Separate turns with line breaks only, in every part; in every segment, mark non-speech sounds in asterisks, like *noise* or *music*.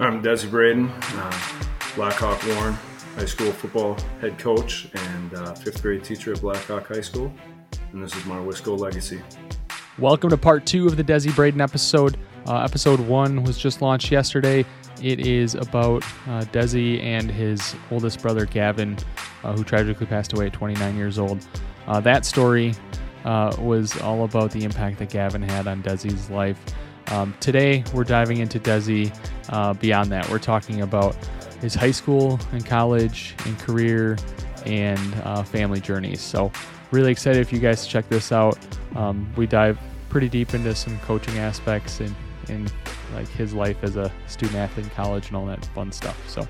I'm Desi Braden, uh, Blackhawk Warren High School football head coach and uh, fifth grade teacher at Blackhawk High School. And this is my Wisco legacy.
Welcome to part two of the Desi Braden episode. Uh, episode one was just launched yesterday. It is about uh, Desi and his oldest brother Gavin, uh, who tragically passed away at 29 years old. Uh, that story was all about the impact that Gavin had on Desi's life. Um, today, we're diving into Desi uh, beyond that. We're talking about his high school and college and career and uh, family journeys. So, really excited for you guys to check this out. Um, we dive pretty deep into some coaching aspects and in like his life as a student athlete in college and all that fun stuff. So,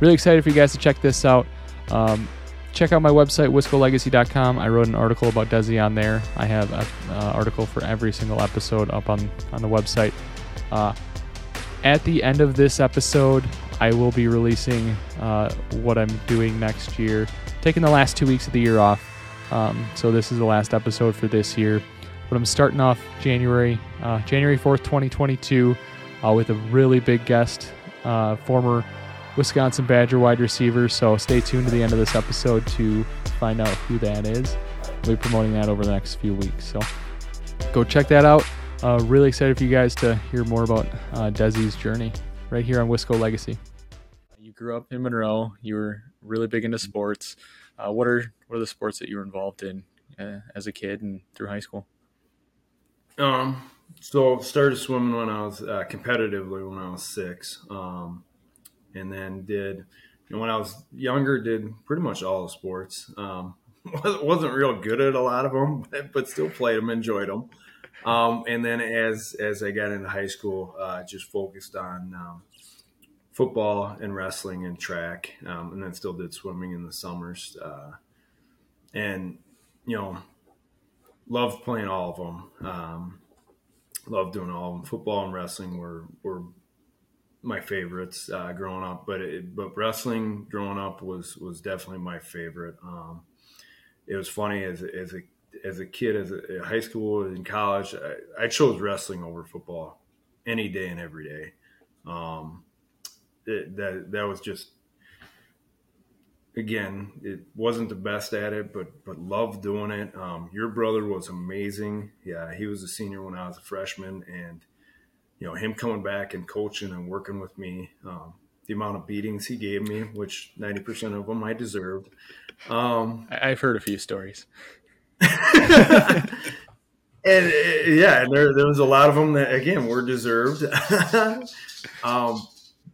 really excited for you guys to check this out. Um, check out my website, wiscolegacy.com. I wrote an article about Desi on there. I have an uh, article for every single episode up on, on the website. Uh, at the end of this episode, I will be releasing uh, what I'm doing next year, taking the last two weeks of the year off. Um, so this is the last episode for this year. But I'm starting off January, uh, January 4th, 2022, uh, with a really big guest, uh, former Wisconsin Badger wide receiver. So stay tuned to the end of this episode to find out who that is. We'll be promoting that over the next few weeks. So go check that out. Uh, really excited for you guys to hear more about uh, Desi's journey right here on Wisco Legacy. You grew up in Monroe. You were really big into sports. Uh, what are what are the sports that you were involved in uh, as a kid and through high school?
Um, so started swimming when I was uh, competitively when I was six. Um, and then did you know, when I was younger, did pretty much all the sports. Um, *laughs* wasn't real good at a lot of them, *laughs* but still played them, enjoyed them. Um, and then as as I got into high school, uh, just focused on um, football and wrestling and track, um, and then still did swimming in the summers. Uh, and you know, loved playing all of them. Um, loved doing all of them. Football and wrestling were were my favorites uh, growing up, but it, but wrestling growing up was was definitely my favorite. Um, it was funny as as a as a kid, as a, high school, in college, I, I, chose wrestling over football any day and every day. Um, it, that that was just again, it wasn't the best at it, but but loved doing it. Um, your brother was amazing. Yeah, he was a senior when I was a freshman, and you know, him coming back and coaching and working with me, um, the amount of beatings he gave me, which 90% of them I deserved. Um,
I've heard a few stories. *laughs*
and uh, yeah, there, there was a lot of them that, again, were deserved. *laughs* um,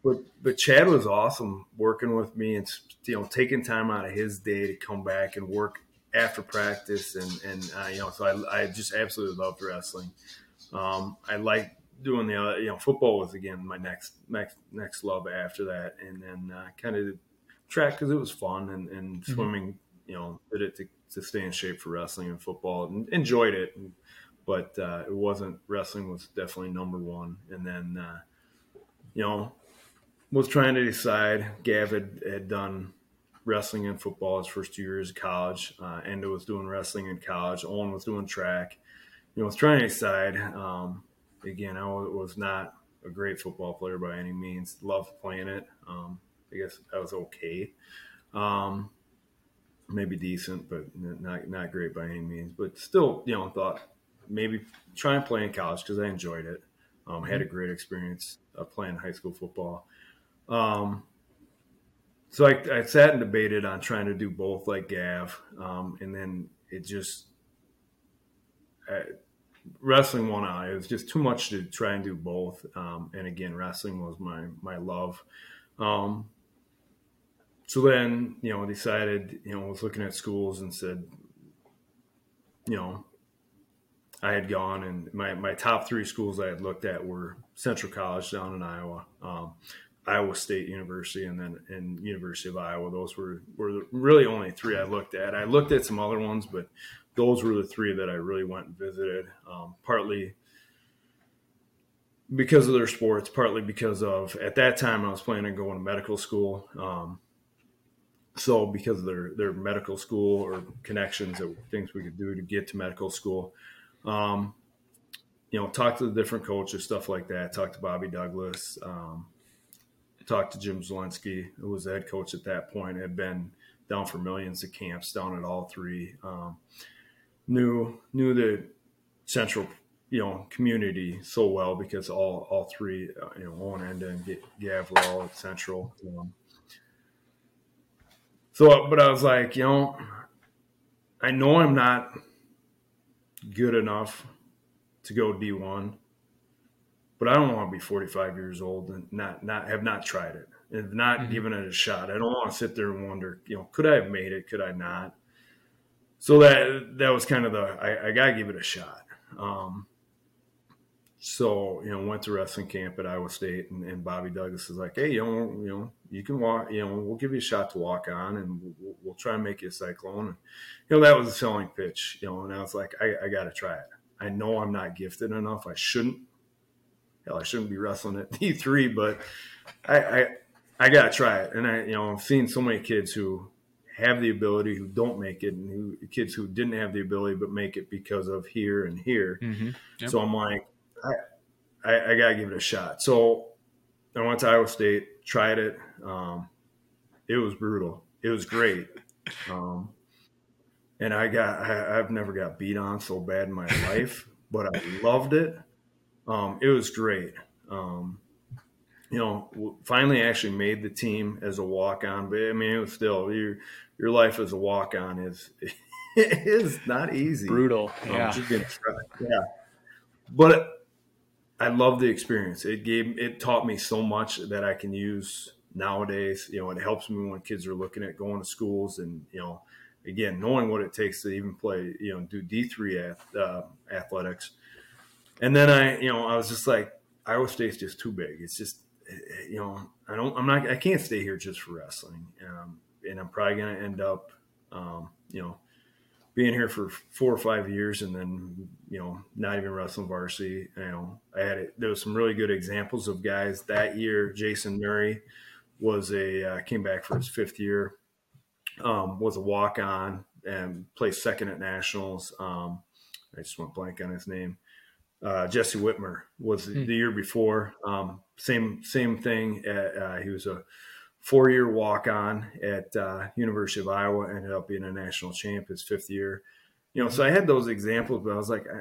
but, but Chad was awesome working with me and, you know, taking time out of his day to come back and work after practice. And, and uh, you know, so I, I just absolutely loved wrestling. Um, I like doing the uh, you know football was again my next next next love after that, and then uh, kind of track because it was fun and, and mm-hmm. swimming. You know, did it to, to stay in shape for wrestling and football, and enjoyed it. And, but uh, it wasn't wrestling was definitely number one, and then uh, you know was trying to decide. Gav had, had done wrestling and football his first two years of college. Uh, Endo was doing wrestling in college. Owen was doing track. You know, was trying to decide. Um, again, I was not a great football player by any means. Loved playing it. Um, I guess I was okay. Um, maybe decent, but not not great by any means. But still, you know, thought maybe try and play in college because I enjoyed it. Um, had a mm-hmm. great experience uh, playing high school football. Um, so I, I, sat and debated on trying to do both like Gav, um, and then it just I, wrestling won out. It was just too much to try and do both. Um, and again, wrestling was my my love. Um, so then, you know, decided, you know, was looking at schools and said, you know, I had gone and my, my top three schools I had looked at were Central College down in Iowa, um, Iowa State University, and then and University of Iowa. Those were were really only three I looked at. I looked at some other ones, but those were the three that I really went and visited. Um, partly because of their sports, partly because of at that time I was planning on going to medical school. Um, so because of their their medical school or connections or things we could do to get to medical school, um, you know, talk to the different coaches, stuff like that. Talk to Bobby Douglas. Um, talked to Jim Zalesky, who was the head coach at that point, had been down for millions of camps down at all three. Um, knew knew the central you know community so well because all all three uh, you know Owen Enda and Gav were all at Central. Um, so, but I was like, you know, I know I'm not good enough to go D1, but I don't want to be 45 years old and not not have not tried it and not mm-hmm. given it a shot. I don't want to sit there and wonder, you know, could I have made it? Could I not? So that that was kind of the I, I gotta give it a shot. Um, so you know, went to wrestling camp at Iowa State, and, and, Bobby Douglas is like, "Hey, you know, you know, you can walk. You know, we'll give you a shot to walk on, and we'll, we'll try and make you a cyclone." And, you know, that was a selling pitch. You know, and I was like, "I, I got to try it. I know I'm not gifted enough. I shouldn't. Hell, I shouldn't be wrestling at *laughs* D three, but I, I, I got to try it." And I, you know, I've seen so many kids who have the ability who don't make it, and who kids who didn't have the ability but make it because of here and here. Mm-hmm. Yep. So I'm like I, I, I got to give it a shot. So I went to Iowa State, tried it. Um, it was brutal. It was great. *laughs* Um, and I got, I, have never got beat on so bad in my *laughs* life, but I loved it. Um, it was great. Um, you know, finally actually made the team as a walk on, but I mean, it was still your, your life as a walk on is, *laughs* is not easy.
Brutal. Um, yeah.
yeah. But I love the experience. It gave it taught me so much that I can use nowadays. You know, it helps me when kids are looking at going to schools and you know, again, knowing what it takes to even play. You know, do D three uh, athletics. And then I, you know, I was just like, Iowa State's just too big. It's just, you know, I don't, I'm not, I can't stay here just for wrestling. Um, and I'm probably going to end up, um, you know, being here for four or five years and then you know not even wrestling varsity. You know i had it, there was some really good examples of guys that year. Jason murray was a uh, came back for his fifth year um, was a walk-on and placed second at nationals. Um, i just went blank on his name uh, jesse whitmer was mm. the year before um, same same thing at, uh, he was a four year walk on at uh, University of Iowa, ended up being a national champ his fifth year. You know, so I had those examples, but I was like, I,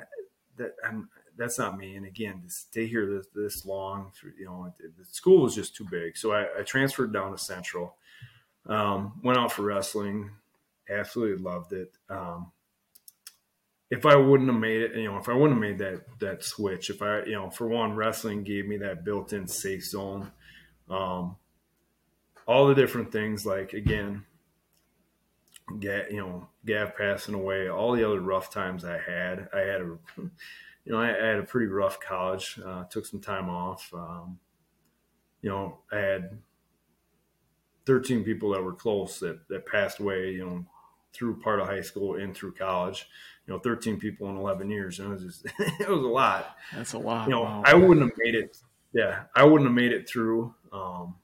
that I'm, that's not me. And again, to stay here this, this long, you know, the school was just too big. So I, I transferred down to Central, um, went out for wrestling, absolutely loved it. Um, if I wouldn't have made it, you know, if I wouldn't have made that that switch, if I, you know, for one, wrestling gave me that built-in safe zone. Um, all the different things like again Gav, you know Gav passing away all the other rough times I had I had a you know I, I had a pretty rough college uh, took some time off um, you know I had 13 people that were close that, that passed away you know through part of high school and through college you know 13 people in 11 years and it was just *laughs* it was a lot
that's a lot
you know wow. I wouldn't have made it yeah I wouldn't have made it through um,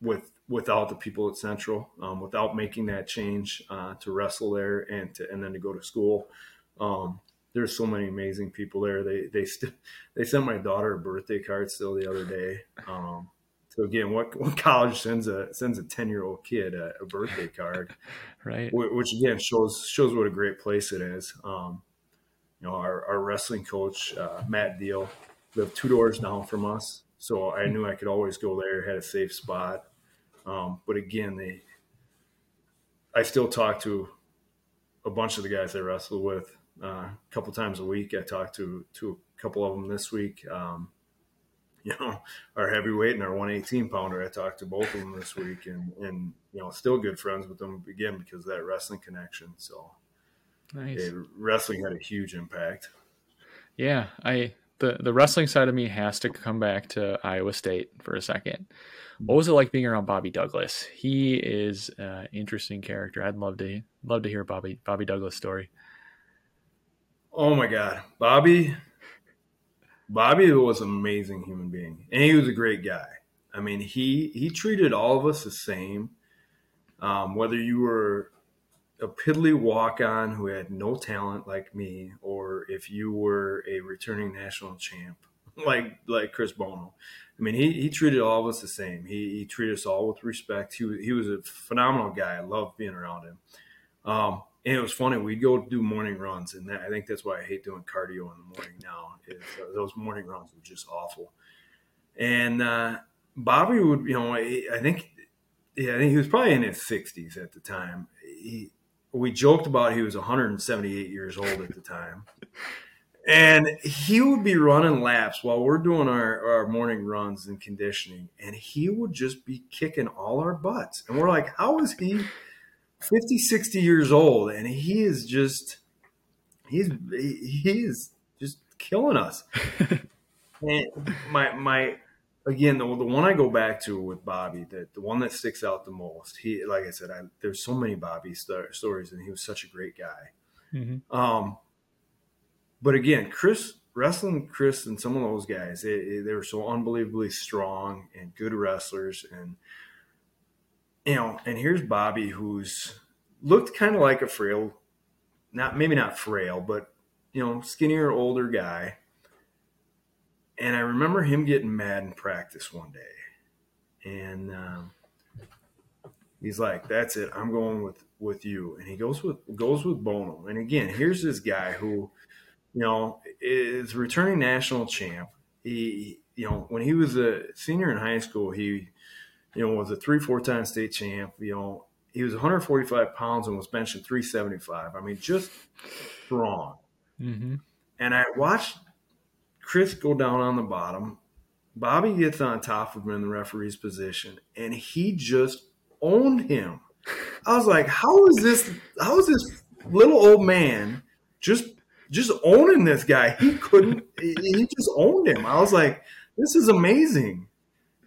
with without the people at Central, um, without making that change uh, to wrestle there and to, and then to go to school. Um, there's so many amazing people there. They they still they sent my daughter a birthday card still the other day. Um, so again, what, what college sends a sends a ten year old kid a, a, birthday card, *laughs*
right?
Which again shows shows what a great place it is. Um, you know, our, our wrestling coach uh, Matt Deal lived two doors down from us, so I knew I could always go there. Had a safe spot. Um, but again, they, I still talk to a bunch of the guys I wrestle with uh, a couple times a week. I talked to to a couple of them this week. Um, you know, our heavyweight and our 118 pounder. I talked to both of them this week, and and you know, still good friends with them again because of that wrestling connection. So, nice. It, wrestling had a huge impact.
Yeah, I the the wrestling side of me has to come back to Iowa State for a second. Hmm. What was it like being around Bobby Douglas? He is an interesting character. I'd love to love to hear Bobby Bobby Douglas story.
Oh my God, Bobby! Bobby was an amazing human being, and he was a great guy. I mean, he he treated all of us the same. Um, whether you were a piddly walk on who had no talent like me, or if you were a returning national champ, *laughs* like like Chris Bono. I mean, he, he treated all of us the same. He, he treated us all with respect. He, he was a phenomenal guy. I loved being around him. Um, and it was funny. We'd go do morning runs, and that, I think that's why I hate doing cardio in the morning now. Those morning runs were just awful. And uh, Bobby would, you know, I think, yeah, I think he was probably in his 60s at the time. He, we joked about he was 178 years old at the time. And he would be running laps while we're doing our, our morning runs and conditioning, and he would just be kicking all our butts. And we're like, how is he 50, 60 years old? And he is just, he's, he is just killing us. *laughs* and my, my, again, the, the one I go back to with Bobby, that the one that sticks out the most, he, like I said, I, there's so many Bobby st- stories, and he was such a great guy. Mm-hmm. Um, but again, Chris wrestling Chris and some of those guys, they, they were so unbelievably strong and good wrestlers, and you know, and here's Bobby, who's looked kind of like a frail, not maybe not frail, but you know, skinnier, older guy. And I remember him getting mad in practice one day, and um, he's like, "That's it, I'm going with with you." And he goes with goes with Bono. And again, here's this guy who you know, is returning national champ. He, you know, when he was a senior in high school, he, you know, was a three, four time state champ. You know, he was 145 pounds and was benching 375. I mean, just strong. Mm-hmm. And I watched Chris go down on the bottom. Bobby gets on top of him in the referee's position, and he just owned him. I was like, how is this? How is this little old man just just owning this guy. He couldn't. he just owned him. I was like, this is amazing.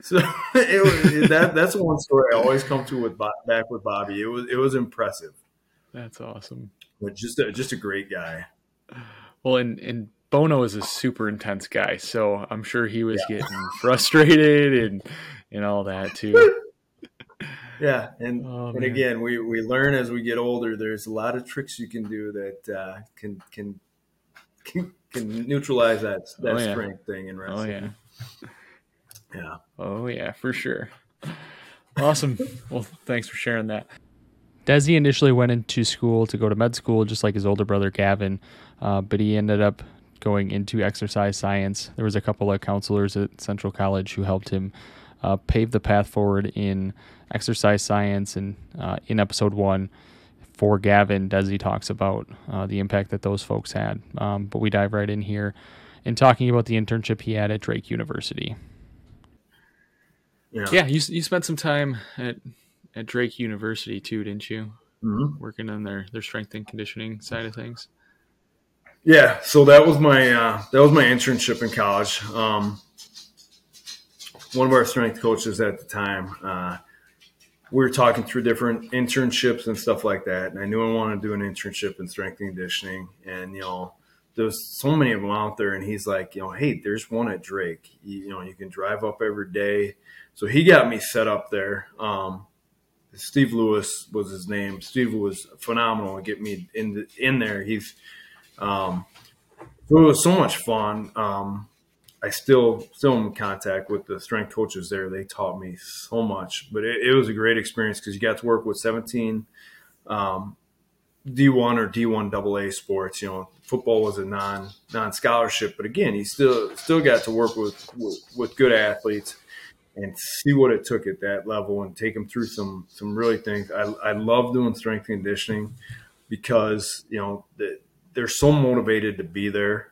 So *laughs* it was, that that's one story I always come to with back with Bobby. It was it was impressive.
That's awesome.
But just a, just a great guy.
Well, and and Bono is a super intense guy, so I'm sure he was yeah. getting *laughs* frustrated and and all that too. *laughs*
Yeah, and oh, and again, we we learn as we get older. There's a lot of tricks you can do that uh, can can can, can neutralize that that oh, yeah. strength thing in wrestling. Oh yeah. Yeah.
Oh yeah, for sure. Awesome. *laughs* well, thanks for sharing that. Desi initially went into school to go to med school, just like his older brother Gavin, uh, but he ended up going into exercise science. There was a couple of counselors at Central College who helped him uh, pave the path forward in exercise science. And uh, in episode one, for Gavin, Desi talks about uh, the impact that those folks had. Um, but we dive right in here in talking about the internship he had at Drake University. Yeah, yeah you, you spent some time at, at Drake University too, didn't you? Mm-hmm. Working on their, their strength and conditioning side of things.
Yeah, so that was my uh, that was my internship in college. Um, one of our strength coaches at the time, uh, we were talking through different internships and stuff like that. And I knew I wanted to do an internship in strength and conditioning. And, you know, there's so many of them out there. And he's like, you know, hey, there's one at Drake. You, you know, you can drive up every day. So he got me set up there. Um, Steve Lewis was his name. Steve was phenomenal to get me in the, in there. He's um, it was so much fun. Um, I still still in contact with the strength coaches there. They taught me so much, but it, it was a great experience because you got to work with 17 um, D1 or D1 AA sports. You know, football was a non non scholarship, but again, you still still got to work with, with, with good athletes and see what it took at that level and take them through some some really things. I, I love doing strength conditioning because you know they're so motivated to be there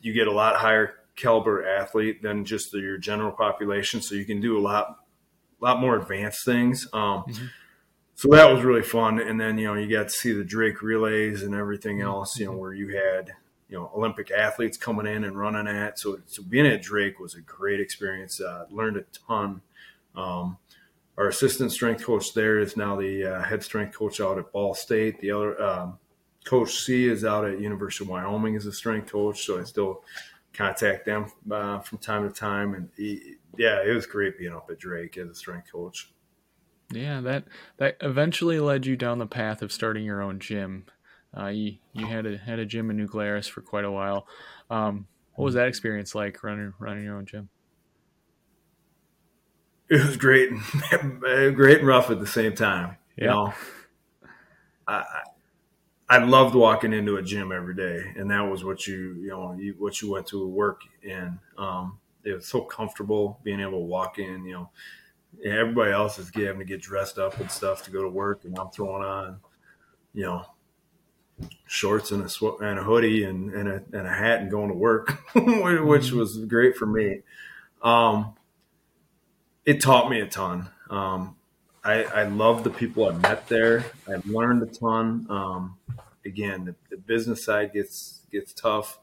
you get a lot higher caliber athlete than just the, your general population, so you can do a lot lot more advanced things. Um, mm-hmm. So that was really fun. And then you know you got to see the Drake relays and everything mm-hmm. else. You know where you had you know Olympic athletes coming in and running at. So so being at Drake was a great experience. Uh, learned a ton. Um, our assistant strength coach there is now the uh, head strength coach out at Ball State. The other um, Coach C is out at University of Wyoming as a strength coach, so I still contact them uh, from time to time. And he, yeah, it was great being up at Drake as a strength coach.
Yeah, that that eventually led you down the path of starting your own gym. Uh, you you had a had a gym in New Glarus for quite a while. Um, What was that experience like running running your own gym?
It was great, *laughs* great and rough at the same time. Yeah. You know, I I loved walking into a gym every day, and that was what you you know you, what you went to work in. Um, it was so comfortable being able to walk in. You know, everybody else is having to get dressed up and stuff to go to work, and I'm throwing on, you know, shorts and a sw- and a hoodie and and a, and a hat and going to work, *laughs* which mm-hmm. was great for me. Um, it taught me a ton. Um, I, I love the people I met there. I learned a ton. Um, again, the, the, business side gets gets tough.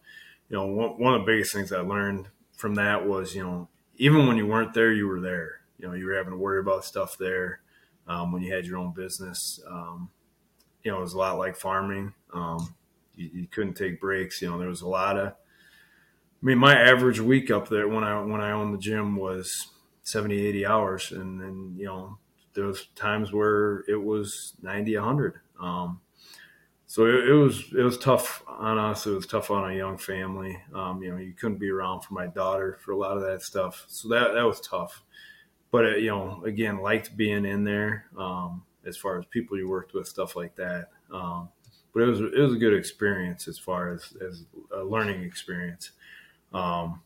You know, one, one of the biggest things I learned from that was, you know, even when you weren't there, you were there. You know, you were having to worry about stuff there um, when you had your own business. Um, you know, it was a lot like farming. Um, you, you, couldn't take breaks. You know, there was a lot of. I mean, my average week up there when I when I owned the gym was 70, 80 hours, and then you know there was times where it was 90, 100. Um, so it, it, was it was tough on us. It was tough on a young family. Um, you know, you couldn't be around for my daughter for a lot of that stuff. So that that was tough. But it, uh, you know, again, liked being in there. Um, as far as people you worked with, stuff like that. Um, but it was it was a good experience as far as as a learning experience. Um,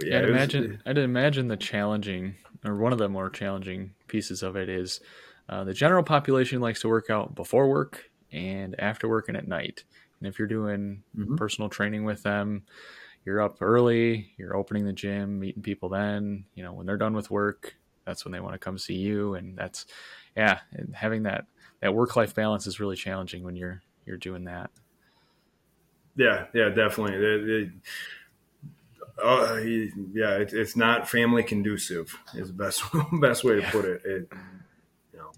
yeah, I'd imagine was, I'd imagine the challenging or one of the more challenging pieces of it is uh, the general population likes to work out before work and after work and at night. And if you're doing mm-hmm. personal training with them, you're up early, you're opening the gym, meeting people then, you know, when they're done with work, that's when they want to come see you. And that's, yeah, and having that, that work life balance is really challenging when you're, you're doing that.
Yeah. Yeah, definitely. They, they, uh, yeah, it, it's not family conducive is the best, *laughs* best way to yeah. put it. it. You know,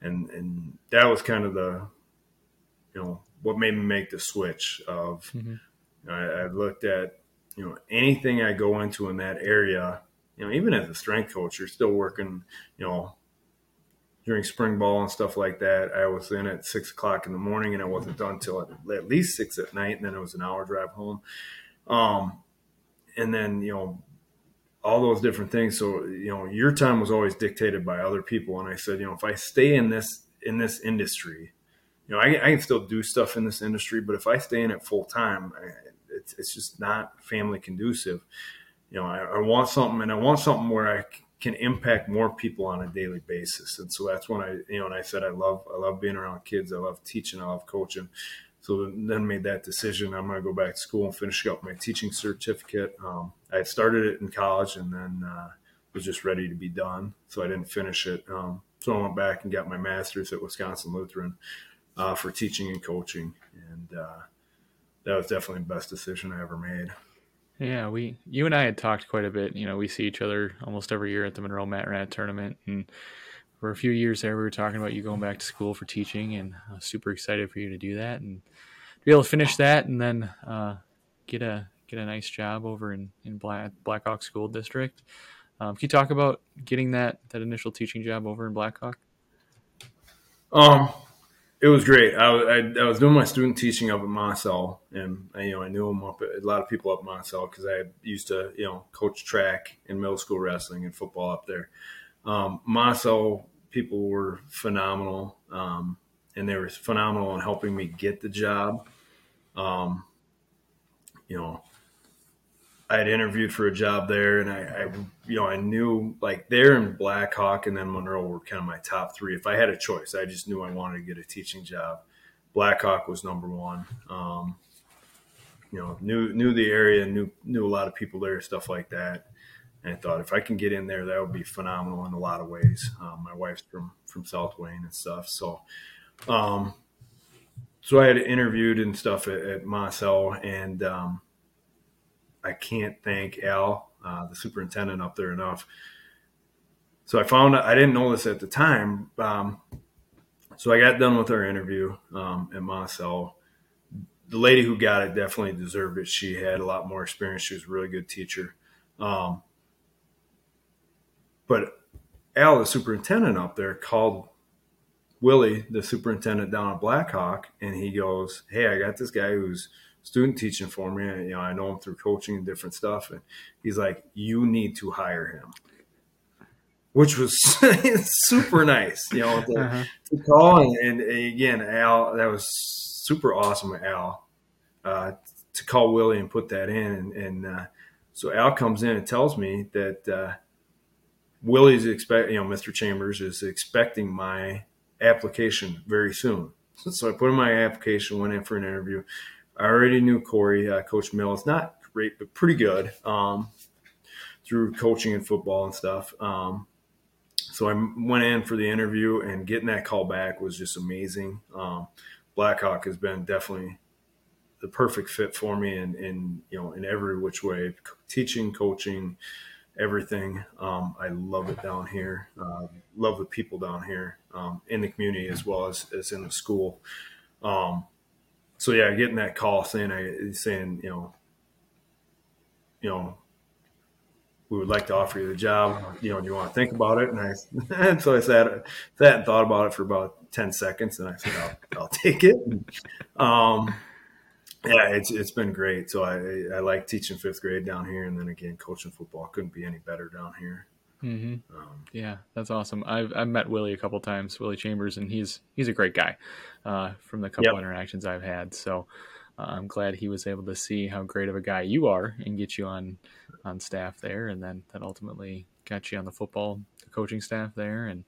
and, and that was kind of the, you know, what made me make the switch of, mm-hmm. I, I looked at, you know, anything I go into in that area, you know, even as a strength coach, you're still working, you know, during spring ball and stuff like that. I was in at six o'clock in the morning and I wasn't done till at, at least six at night. And then it was an hour drive home. Um, and then, you know, all those different things. So, you know, your time was always dictated by other people. And I said, you know, if I stay in this, in this industry, you know, I, I can still do stuff in this industry, but if I stay in it full time, it's, it's just not family conducive. You know, I, I want something and I want something where I can impact more people on a daily basis. And so that's when I, you know, and I said, I love, I love being around kids. I love teaching. I love coaching. So then made that decision. I'm going to go back to school and finish up my teaching certificate. Um, I had started it in college and then uh, was just ready to be done. So I didn't finish it. Um, so I went back and got my master's at Wisconsin Lutheran uh, for teaching and coaching. And uh, that was definitely the best decision I ever made.
Yeah, we you and I had talked quite a bit. You know, we see each other almost every year at the Monroe Mat Rat tournament, and for a few years there, we were talking about you going back to school for teaching, and I was super excited for you to do that and to be able to finish that, and then uh, get a get a nice job over in in Black Blackhawk School District. Um, can you talk about getting that that initial teaching job over in Blackhawk?
Um, it was great. I, I, I, was doing my student teaching up at Monticello, and I, you know I knew them up a lot of people up at because I used to you know coach track and middle school wrestling and football up there. Um, people were phenomenal, um, and they were phenomenal in helping me get the job. Um, you know, I had interviewed for a job there, and I, I, you know, I knew like there and Blackhawk and then Monroe were kind of my top three. If I had a choice, I just knew I wanted to get a teaching job. Blackhawk was number one. Um, you know, knew knew the area, knew knew a lot of people there, stuff like that. And I thought if I can get in there, that would be phenomenal in a lot of ways. Um, my wife's from from South Wayne and stuff, so um, so I had interviewed and stuff at, at Monticello, and um, I can't thank Al, uh, the superintendent up there, enough. So I found I didn't know this at the time. Um, so I got done with our interview um, at Monticello. The lady who got it definitely deserved it. She had a lot more experience. She was a really good teacher. Um, but Al, the superintendent up there, called Willie, the superintendent down at Blackhawk, and he goes, "Hey, I got this guy who's student teaching for me. You know, I know him through coaching and different stuff. And he's like, you need to hire him, which was *laughs* super nice, you know, to, uh-huh. to call. And, and, again, Al, that was super awesome, Al, uh, to call Willie and put that in. And, and uh, so Al comes in and tells me that uh, Willie's expect, you know, Mr. Chambers is expecting my application very soon. *laughs* So I put in my application, went in for an interview. I already knew Corey, uh, Coach Mills, not great, but pretty good um, through coaching and football and stuff. Um, so I went in for the interview, and getting that call back was just amazing. Um, Blackhawk has been definitely the perfect fit for me, in, in you know in every which way, teaching, coaching, everything. Um, I love it down here. Uh, love the people down here um, in the community as well as, as in the school. Um, so yeah, getting that call saying I saying you know, you know, we would like to offer you the job. You know, do you want to think about it? And I and *laughs* so I sat sat and thought about it for about ten seconds, and I said I'll, I'll take it. Um, yeah, it's it's been great. So I I like teaching fifth grade down here, and then again coaching football couldn't be any better down here.
Mm-hmm. Um, yeah, that's awesome. I've I've met Willie a couple times, Willie Chambers, and he's he's a great guy. Uh, from the couple yep. interactions I've had, so uh, I'm glad he was able to see how great of a guy you are and get you on on staff there, and then that ultimately got you on the football the coaching staff there, and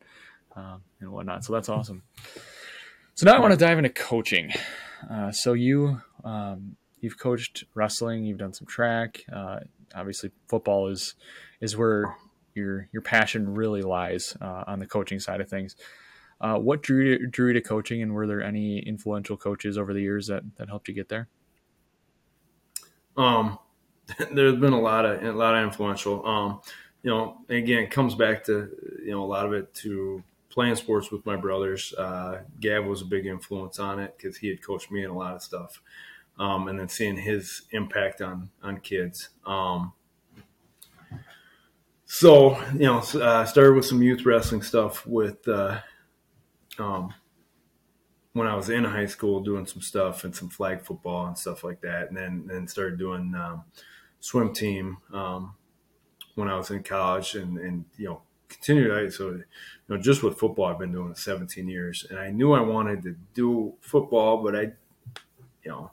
uh, and whatnot. So that's awesome. So now I want to dive into coaching. Uh, so you um, you've coached wrestling, you've done some track. Uh, obviously, football is is where your your passion really lies uh, on the coaching side of things. Uh, what drew you, drew you to coaching, and were there any influential coaches over the years that that helped you get there?
Um, *laughs* there's been a lot of a lot of influential. Um, you know, again, it comes back to you know a lot of it to playing sports with my brothers. Uh, Gav was a big influence on it because he had coached me in a lot of stuff, um, and then seeing his impact on on kids. Um, so you know, uh, started with some youth wrestling stuff with uh, um, when I was in high school, doing some stuff and some flag football and stuff like that, and then then started doing um, swim team um, when I was in college, and and you know continued. So you know, just with football, I've been doing it 17 years, and I knew I wanted to do football, but I, you know,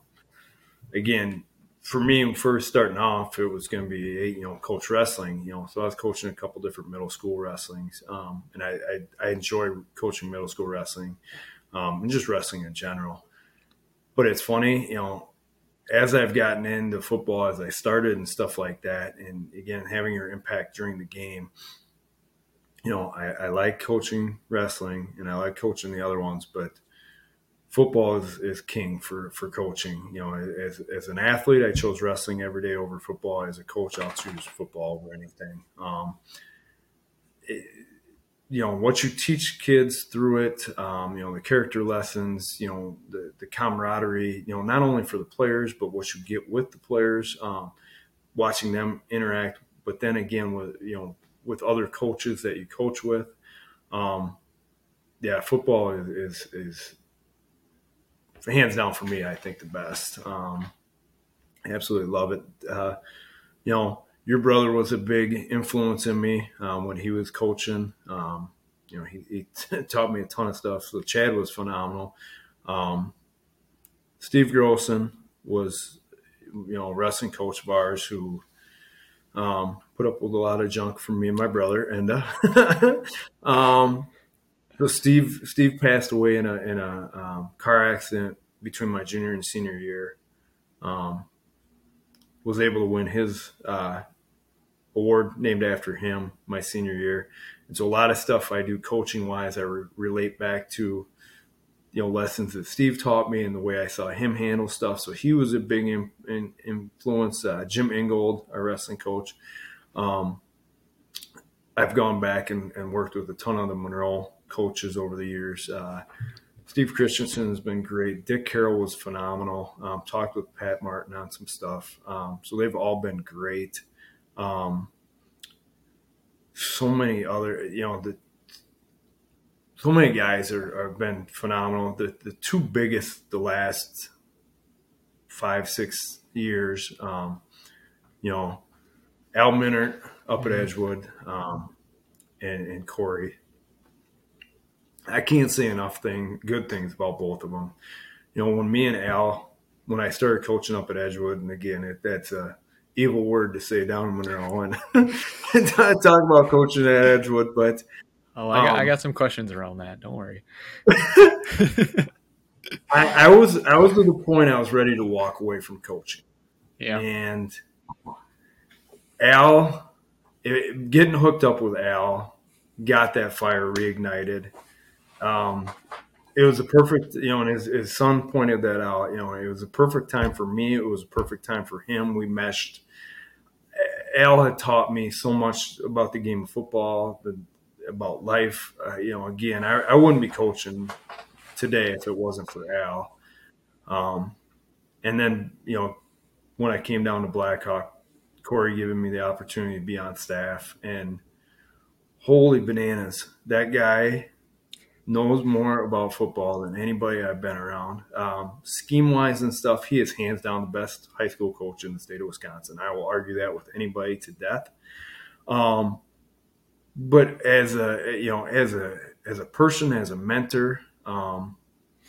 again, for me, first starting off, it was going to be you know coach wrestling. You know, so I was coaching a couple different middle school wrestlings, um, and I, I, I enjoy coaching middle school wrestling um, and just wrestling in general. But it's funny, you know, as I've gotten into football, as I started and stuff like that, and again having your impact during the game. You know, I, I like coaching wrestling and I like coaching the other ones, but football is, is king for, for coaching. You know, as, as an athlete, I chose wrestling every day over football. As a coach, I'll choose football over anything. Um, it, you know, what you teach kids through it, um, you know, the character lessons, you know, the, the camaraderie, you know, not only for the players, but what you get with the players, um, watching them interact, but then again with, you know, with other coaches that you coach with. Um, yeah, football is, is, is hands down for me, I think the best. Um, I absolutely love it. Uh, you know, your brother was a big influence in me um, when he was coaching. Um, you know, he, he t- *laughs* taught me a ton of stuff. So Chad was phenomenal. Um, Steve Grossen was, you know, a wrestling coach of ours who um, put up with a lot of junk from me and my brother. And uh, *laughs* um, so Steve Steve passed away in a in a um, car accident between my junior and senior year. Um, was able to win his uh, award named after him my senior year, and so a lot of stuff I do coaching wise I re- relate back to you know lessons that Steve taught me and the way I saw him handle stuff. So he was a big in, in, influence. Uh, Jim Ingold, our wrestling coach. Um, I've gone back and, and, worked with a ton of the Monroe coaches over the years. Uh, Steve Christensen has been great. Dick Carroll was phenomenal. Um, talked with Pat Martin on some stuff. Um, so they've all been great. Um, so many other, you know, the, so many guys are, have been phenomenal. The, the two biggest the last five, six years. Um, you know, Al Minert up at Edgewood, um, and, and Corey. I can't say enough thing, good things about both of them. You know, when me and Al, when I started coaching up at Edgewood, and again, it, that's a evil word to say down in *laughs* Monroe and talk about coaching at Edgewood, but
oh, I got, um, I got some questions around that. Don't worry. *laughs* *laughs*
I, I, was I was to the point I was ready to walk away from coaching.
Yeah,
and Al, it, getting hooked up with Al, got that fire reignited. Um, it was a perfect, you know, and his, his son pointed that out. You know, it was a perfect time for me. It was a perfect time for him. We meshed. Al had taught me so much about the game of football, the, about life. Uh, you know, again, I, I, wouldn't be coaching today if it wasn't for Al. Um, and then, you know, when I came down to Blackhawk, Corey giving me the opportunity to be on staff, and holy bananas, that guy knows more about football than anybody I've been around. Um, scheme wise and stuff, he is hands down the best high school coach in the state of Wisconsin. I will argue that with anybody to death. Um, but as a you know, as a as a person, as a mentor, um,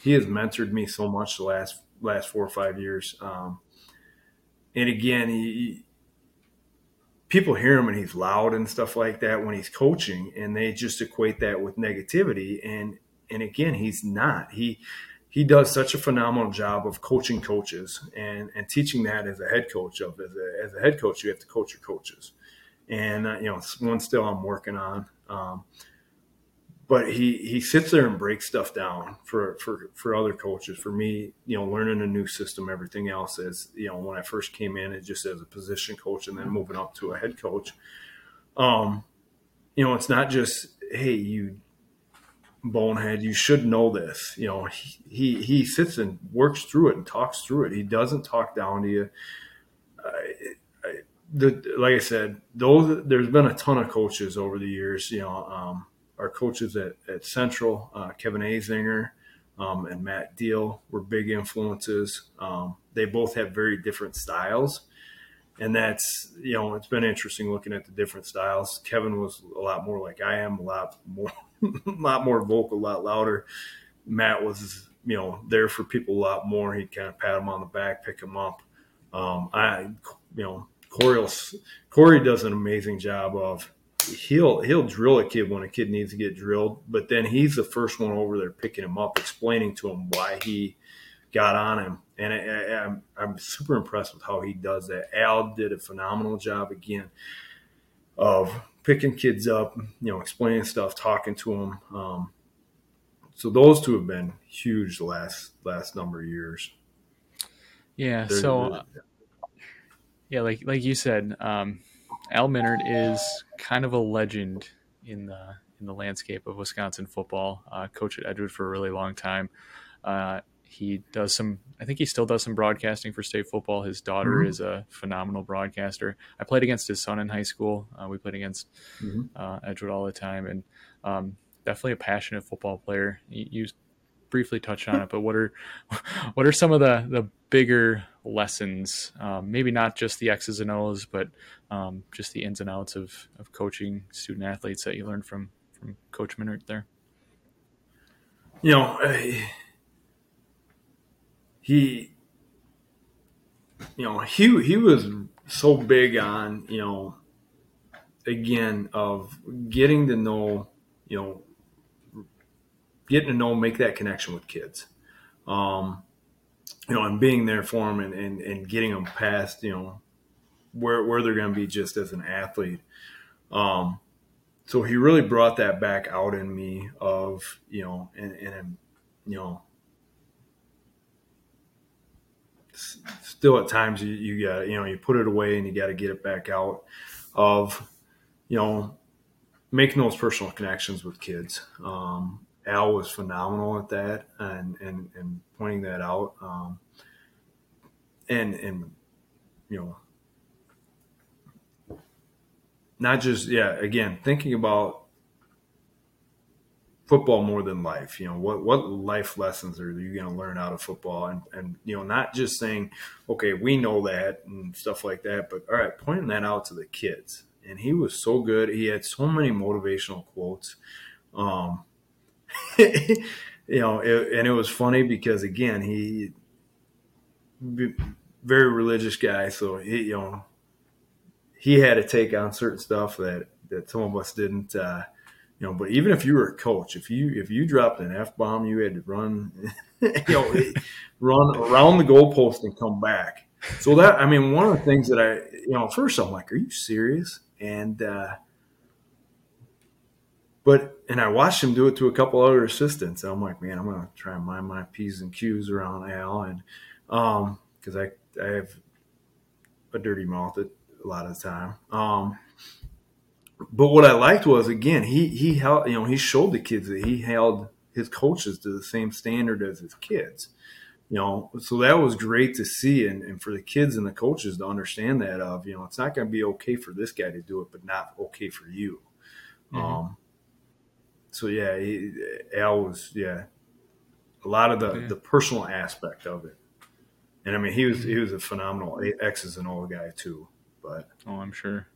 he has mentored me so much the last last four or five years. Um, and again, he, people hear him and he's loud and stuff like that when he's coaching and they just equate that with negativity. And and again he's not. He he does such a phenomenal job of coaching coaches and and teaching that as a head coach of as a, as a head coach you have to coach your coaches. And uh, you know one still i'm working on. Um, but he he sits there and breaks stuff down for for for other coaches. For me you know learning a new system everything else is you know when i first came in it just as a position coach and then moving up to a head coach. Um you know it's not just hey you bonehead you should know this. You know he he, he sits and works through it and talks through it. He doesn't talk down to you. Uh, the, like I said, those there's been a ton of coaches over the years. You know, um, our coaches at, at Central, uh, Kevin Azinger um, and Matt Deal, were big influences. Um, they both have very different styles. And that's, you know, it's been interesting looking at the different styles. Kevin was a lot more like I am, a lot more, a *laughs* lot more vocal, a lot louder. Matt was, you know, there for people a lot more. He'd kind of pat them on the back, pick them up. Um, I, you know, Corey, Corey does an amazing job of he'll he'll drill a kid when a kid needs to get drilled, but then he's the first one over there picking him up, explaining to him why he got on him, and I, am I'm, I'm super impressed with how he does that. Al did a phenomenal job again of picking kids up, you know, explaining stuff, talking to them. Um, so those two have been huge the last last number of years.
Yeah. They're, so. They're, yeah, like like you said, um, Al Minert is kind of a legend in the in the landscape of Wisconsin football. Uh, coach at Edgewood for a really long time. Uh, he does some. I think he still does some broadcasting for state football. His daughter mm-hmm. is a phenomenal broadcaster. I played against his son in high school. Uh, we played against mm-hmm. Uh, Edgewood all the time, and um, definitely a passionate football player. You, briefly touched on it, but what are *laughs* what are some of the the bigger lessons? Um, maybe not just the X's and O's, but um, just the ins and outs of of coaching student athletes that you learned from from Coach Minert there.
You know, uh, he, you know, he he was so big on you know, again of getting to know you know getting to know, make that connection with kids. Um, you know, and being there for them and, and, and getting them past, you know, where, where they're going to be just as an athlete. Um, so he really brought that back out in me of, you know, and, and, you know, still at times you, you got, you know, you put it away and you got to get it back out of, you know, making those personal connections with kids. Um, Al was phenomenal at that and and, and pointing that out. Um, and and you know, not just yeah. Again, thinking about football more than life. You know, what what life lessons are you going to learn out of football? And and you know, not just saying, okay, we know that and stuff like that, but all right, pointing that out to the kids. And he was so good. He had so many motivational quotes. Um, *laughs* you know, it, and it was funny because again, he very religious guy, so he you know he had to take on certain stuff that that some of us didn't. Uh, you know, but even if you were a coach, if you if you dropped an f bomb, you had to run, *laughs* you know, *laughs* run around the goalpost and come back. So that I mean, one of the things that I, you know, first I'm like, are you serious? And uh, but and I watched him do it to a couple other assistants. And I'm like, man, I'm gonna try and mind my p's and q's around Al, and um, because I I have a dirty mouth a lot of the time. Um, but what I liked was again he he held you know he showed the kids that he held his coaches to the same standard as his kids you know so that was great to see and, and for the kids and the coaches to understand that of you know it's not going to be okay for this guy to do it but not okay for you mm-hmm. um so yeah he, al was yeah a lot of the yeah. the personal aspect of it and i mean he was he was a phenomenal x's and o guy too but
oh i'm sure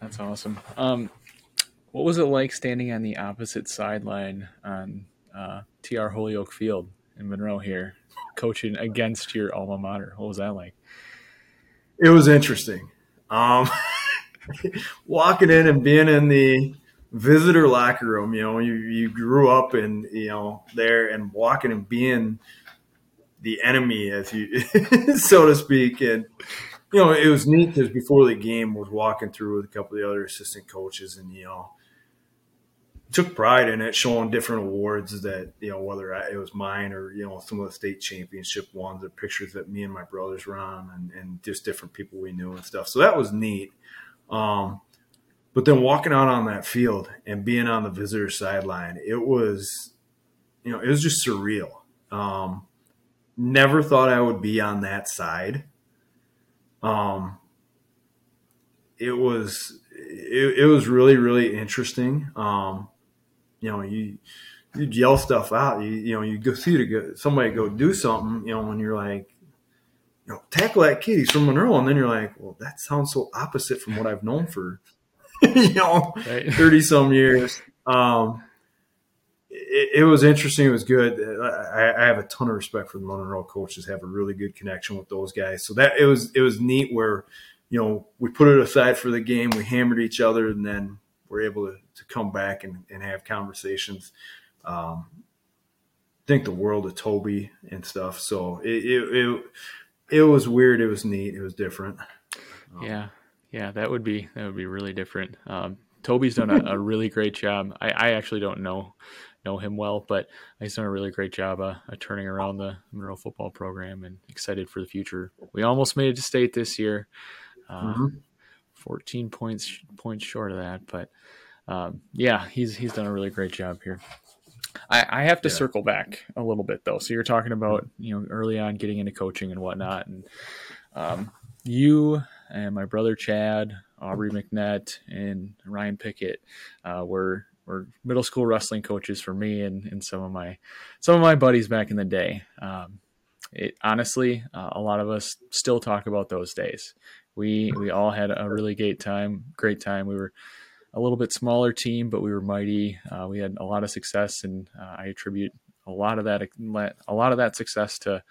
that's awesome. Um, what was it like standing on the opposite sideline on uh, TR Holyoke Field in Monroe here, coaching against your alma mater? What was that like?
It was interesting. Um, *laughs* walking in and being in the visitor locker room, you know, you, you grew up in, you know, there and walking and being the enemy, as you, *laughs* so to speak. And, you know, it was neat because before the game, was walking through with a couple of the other assistant coaches, and you know, took pride in it, showing different awards that you know whether it was mine or you know some of the state championship ones, the pictures that me and my brothers were on, and, and just different people we knew and stuff. So that was neat. Um, but then walking out on that field and being on the visitor sideline, it was, you know, it was just surreal. Um, never thought I would be on that side. Um, it was it, it was really really interesting. Um, you know, you you yell stuff out. You you know, you go see to go, somebody go do something. You know, when you're like, you know, tackle that kid. He's from Monroe, and then you're like, well, that sounds so opposite from what I've known for *laughs* you know thirty right. *laughs* some years. Um, it, it, was interesting. It was good. I, I, have a ton of respect for the Monroe coaches. Have a really good connection with those guys. So that it was it was neat. Where you know we put it aside for the game. We hammered each other, and then we're able to, to come back and, and have conversations. Um, think the world of Toby and stuff. So it, it, it it was weird. It was neat. It was different.
Um, yeah, yeah, that would be that would be really different. Um, Toby's done a, a, *laughs* really great job. I, I actually don't know know him well, but he's done a really great job uh, of turning around the Monroe football program and excited for the future. We almost made it to state this year, uh, mm-hmm. 14 points points short of that, but um, yeah, he's he's done a really great job here. I, I have to yeah. circle back a little bit though. So you're talking about you know early on getting into coaching and whatnot, and um, you and my brother Chad, Aubrey McNett, and Ryan Pickett uh, were were middle school wrestling coaches for me and, and some of my some of my buddies back in the day. Um, it honestly, uh, a lot of us still talk about those days. We we all had a really great time. Great time. We were a little bit smaller team, but we were mighty. Uh, we had a lot of success, and uh, I attribute a lot of that a lot of that success to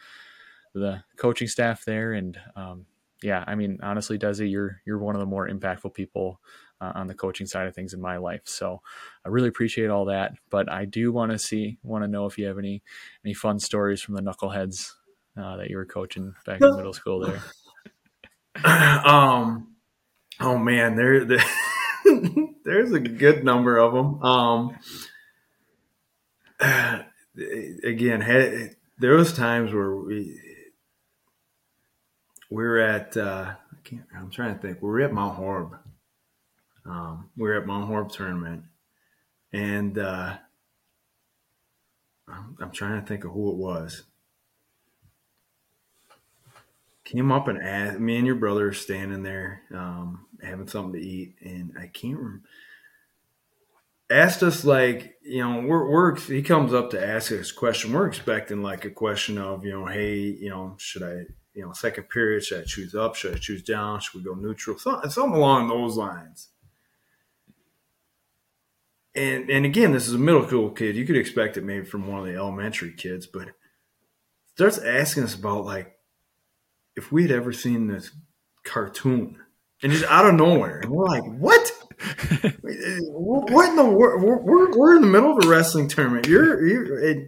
the coaching staff there. And um, yeah, I mean, honestly, Desi, you're you're one of the more impactful people uh, on the coaching side of things in my life. So I really appreciate all that. But I do want to see, want to know if you have any any fun stories from the knuckleheads uh, that you were coaching back in middle school there. *laughs*
Um, oh man, there, there *laughs* there's a good number of them. Um, *sighs* again, had, there was times where we we were at uh, I can't, I'm trying to think. We were at Mount Horeb. um, we were at Mount Horeb tournament, and uh, I'm, I'm trying to think of who it was. Came up and asked me and your brother standing there um, having something to eat, and I can't remember. asked us like you know we're, we're he comes up to ask us a question we're expecting like a question of you know hey you know should i you know second period should i choose up should i choose down should we go neutral? Something, something along those lines. And and again this is a middle school kid. You could expect it maybe from one of the elementary kids but starts asking us about like if we had ever seen this cartoon. And just out of nowhere. And we're like what? *laughs* What in the world? We're, we're, we're, in the middle of a wrestling tournament. You're, you're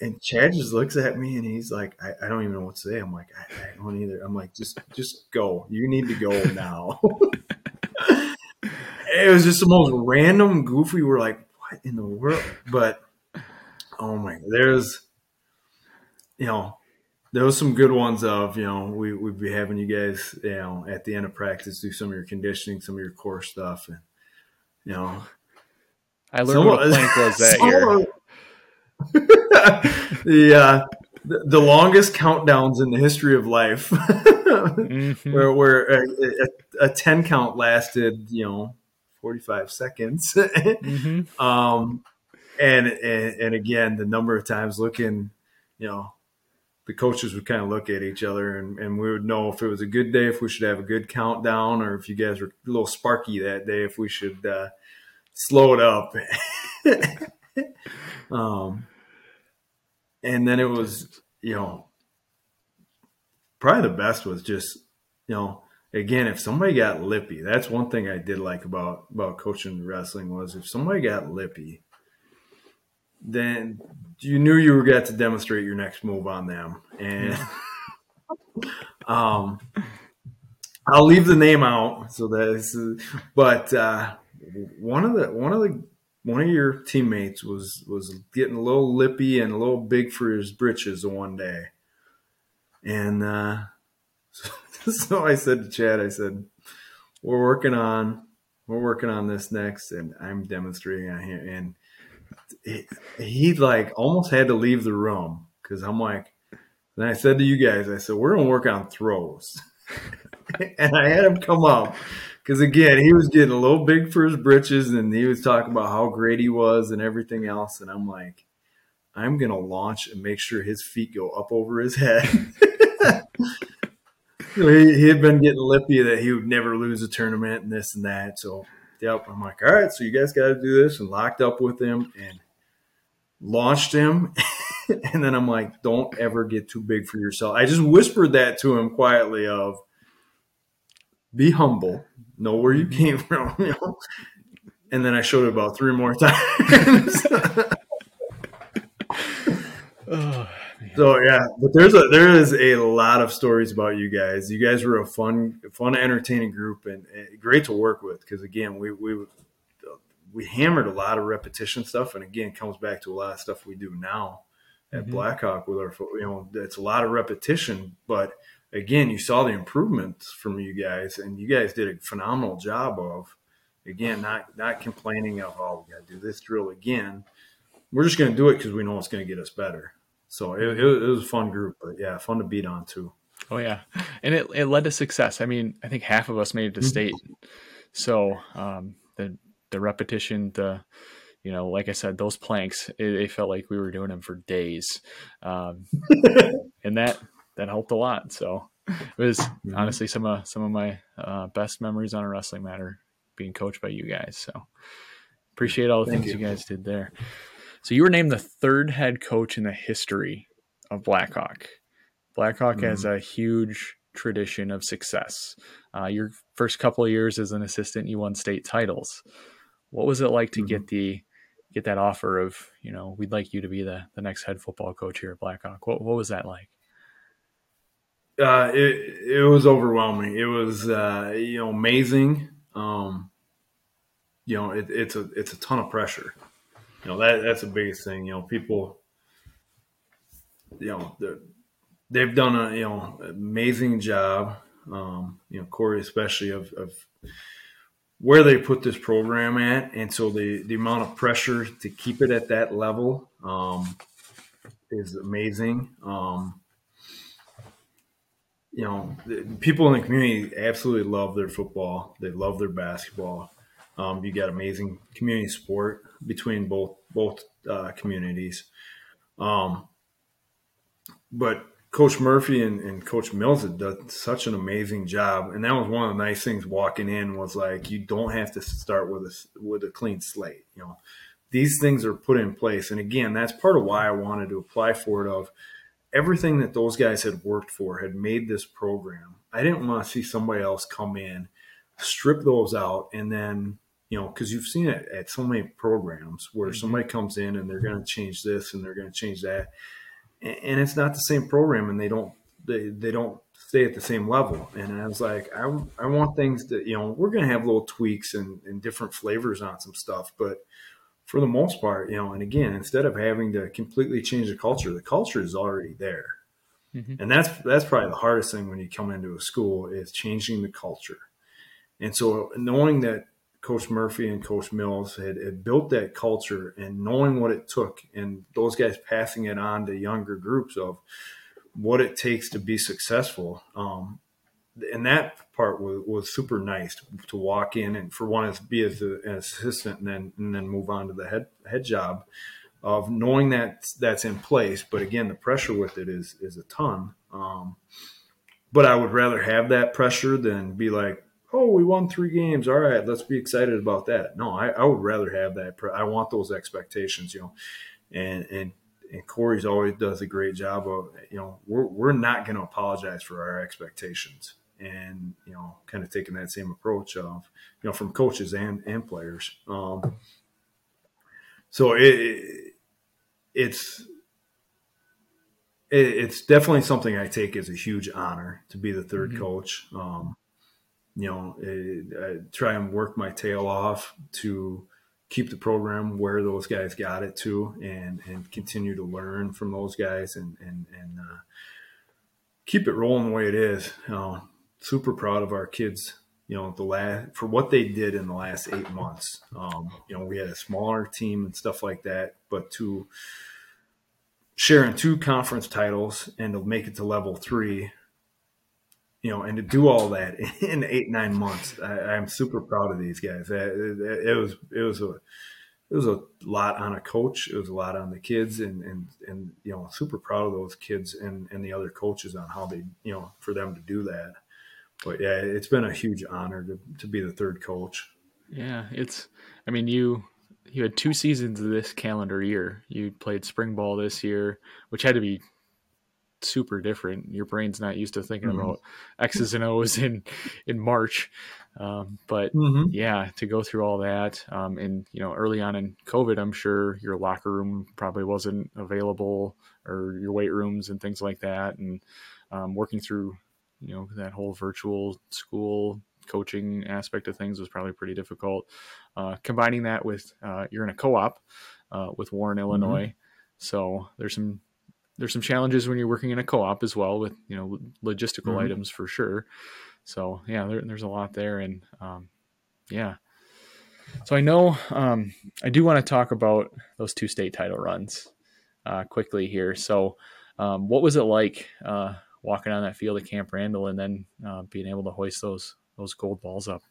and Chad just looks at me and he's like, I, I don't even know what to say. I'm like, I, I, don't either. I'm like, just, just go. You need to go now. *laughs* it was just the most random, goofy. We're like, what in the world? But oh my, there's, you know, there was some good ones of you know we we'd be having you guys you know at the end of practice do some of your conditioning, some of your core stuff, and you know.
I learned what a plank was that *laughs* year. *laughs*
the, uh, the, longest countdowns in the history of life, *laughs* mm-hmm. where where a, a, a, ten count lasted you know forty five seconds, *laughs* mm-hmm. um, and, and and again the number of times looking you know the coaches would kind of look at each other and, and we would know if it was a good day, if we should have a good countdown, or if you guys were a little sparky that day, if we should uh, slow it up. um, and then it was, you know, probably the best was just, you know, again, if somebody got lippy, that's one thing I did like about about coaching wrestling was if somebody got lippy, then you knew you were going to demonstrate your next move on them. And *laughs* um, I'll leave the name out so that is, but uh, one of the one of the one of your teammates was was getting a little lippy and a little big for his britches one day, and uh, *laughs* so, so I said to Chad, I said, "We're working on we're working on this next, and I'm demonstrating on here." And he, he like almost had to leave the room because I'm like, and I said to you guys, I said, we're to work on throws. *laughs* and I had him come up because, again, he was getting a little big for his britches and he was talking about how great he was and everything else. And I'm like, I'm to launch and make sure his feet go up over his head. *laughs* he, he had been getting lippy that he would never lose a tournament and this and that. So, yep, I'm like, all right, so you guys got to do this and locked up with him. And launched him. *laughs* and then I'm like, don't ever get too big for yourself. I just whispered that to him quietly of be humble, know where you came *laughs* from, you know. And then I showed it about three more *laughs* times. *laughs* oh, so yeah, but there's a there is a lot of stories about you guys. You guys were a fun, fun, entertaining group and, and great to work with because again, we we we hammered a lot of repetition stuff, and again, comes back to a lot of stuff we do now at mm-hmm. Blackhawk with our, you know, it's a lot of repetition, but again, you saw the improvements from you guys, and you guys did a phenomenal job of, again, not not complaining of, oh, we got to do this drill again. We're just going to do it because we know it's going to get us better. So it, it, it was a fun group, but yeah, fun to beat on too.
Oh yeah, and it, it led to success. I mean, I think half of us made it to mm-hmm. state. So um, the the repetition, the you know, like I said, those planks, it, it felt like we were doing them for days, um, *laughs* and that that helped a lot. So it was *laughs* mm-hmm. honestly some of some of my uh, best memories on a wrestling matter being coached by you guys. So appreciate all the Thank things you. you guys did there. So you were named the third head coach in the history of Blackhawk. Blackhawk mm-hmm. has a huge tradition of success. Uh, your first couple of years as an assistant, you won state titles. What was it like to mm-hmm. get the get that offer of you know we'd like you to be the the next head football coach here at Blackhawk? What what was that like?
Uh, it it was overwhelming. It was uh, you know amazing. Um, you know it, it's a it's a ton of pressure. You know that that's the biggest thing. You know people. You know they've done a you know amazing job. Um, you know Corey especially of, of where they put this program at, and so the the amount of pressure to keep it at that level um, is amazing. Um, you know, people in the community absolutely love their football. They love their basketball. Um, you got amazing community support between both both uh, communities. Um, but Coach Murphy and, and, Coach Mills had done such an amazing job, and that was one of the nice things walking in was like you don't have to start with a with a clean slate. You know, these things are put in place, and again, that's part of why I wanted to apply for it. Of everything that those guys had worked for had made this program. I didn't want to see somebody else come in, strip those out, and then you know, because you've seen it at so many programs where mm-hmm. somebody comes in and they're going to change this and they're going to change that and it's not the same program, and they don't they they don't stay at the same level. And I was like, I, I want things that you know we're going to have little tweaks and, and different flavors on some stuff, but for the most part, you know, and again, instead of having to completely change the culture, the culture is already there. Mm-hmm. And that's that's probably the hardest thing when you come into a school is changing the culture. And so knowing that Coach Murphy and Coach Mills had, had, built that culture and knowing what it took, and those guys passing it on to younger groups of what it takes to be successful. Um, and that part was, was super nice to, to, walk in and for one to be as a, an assistant and then and then move on to the head head job of knowing that that's in place. But again, the pressure with it is is a ton. Um, but I would rather have that pressure than be like, oh, we won three games. All right, let's be excited about that. No, I, I would rather have that. I want those expectations, you know, and and and Corey's always does a great job of, you know, we're we're not going to apologize for our expectations, and you know, kind of taking that same approach of, you know, from coaches and and players. Um, so it it's it's definitely something I take as a huge honor to be the 3rd mm-hmm. coach. Um, you know, I try and work my tail off to keep the program where those guys got it to and, and continue to learn from those guys and, and, and uh, keep it rolling the way it is. You know, super proud of our kids, you know, the last, for what they did in the last eight months. Um, you know, we had a smaller team and stuff like that, but to sharing two conference titles and to make it to level three you know, and to do all that *laughs* in eight nine months, I, am super proud of these guys. It, it, was it was a it was a lot on a coach. It was a lot on the kids, and and and you know, super proud of those kids and and the other coaches on how they you know for them to do that. But yeah, it's been a huge honor to to be the third coach.
Yeah, it's. I mean, you you had two seasons of this calendar year. You played spring ball this year, which had to be super different. Your brain's not used to thinking mm-hmm. about X's and O's in in March. Um, but mm-hmm. yeah, to go through all that, um, and you know, early on in COVID, I'm sure your locker room probably wasn't available, or your weight rooms and things like that, and um, working through, you know, that whole virtual school coaching aspect of things was probably pretty difficult. Uh, combining that with uh, you're in a co-op uh, with Warren, mm-hmm. Illinois, mm-hmm. so there's some there's some challenges when you're working in a co-op as well with you know logistical mm-hmm. items for sure so yeah there, there's a lot there and um, yeah so i know um, i do want to talk about those two state title runs uh, quickly here so um, what was it like uh, walking on that field at camp randall and then uh, being able to hoist those those gold balls up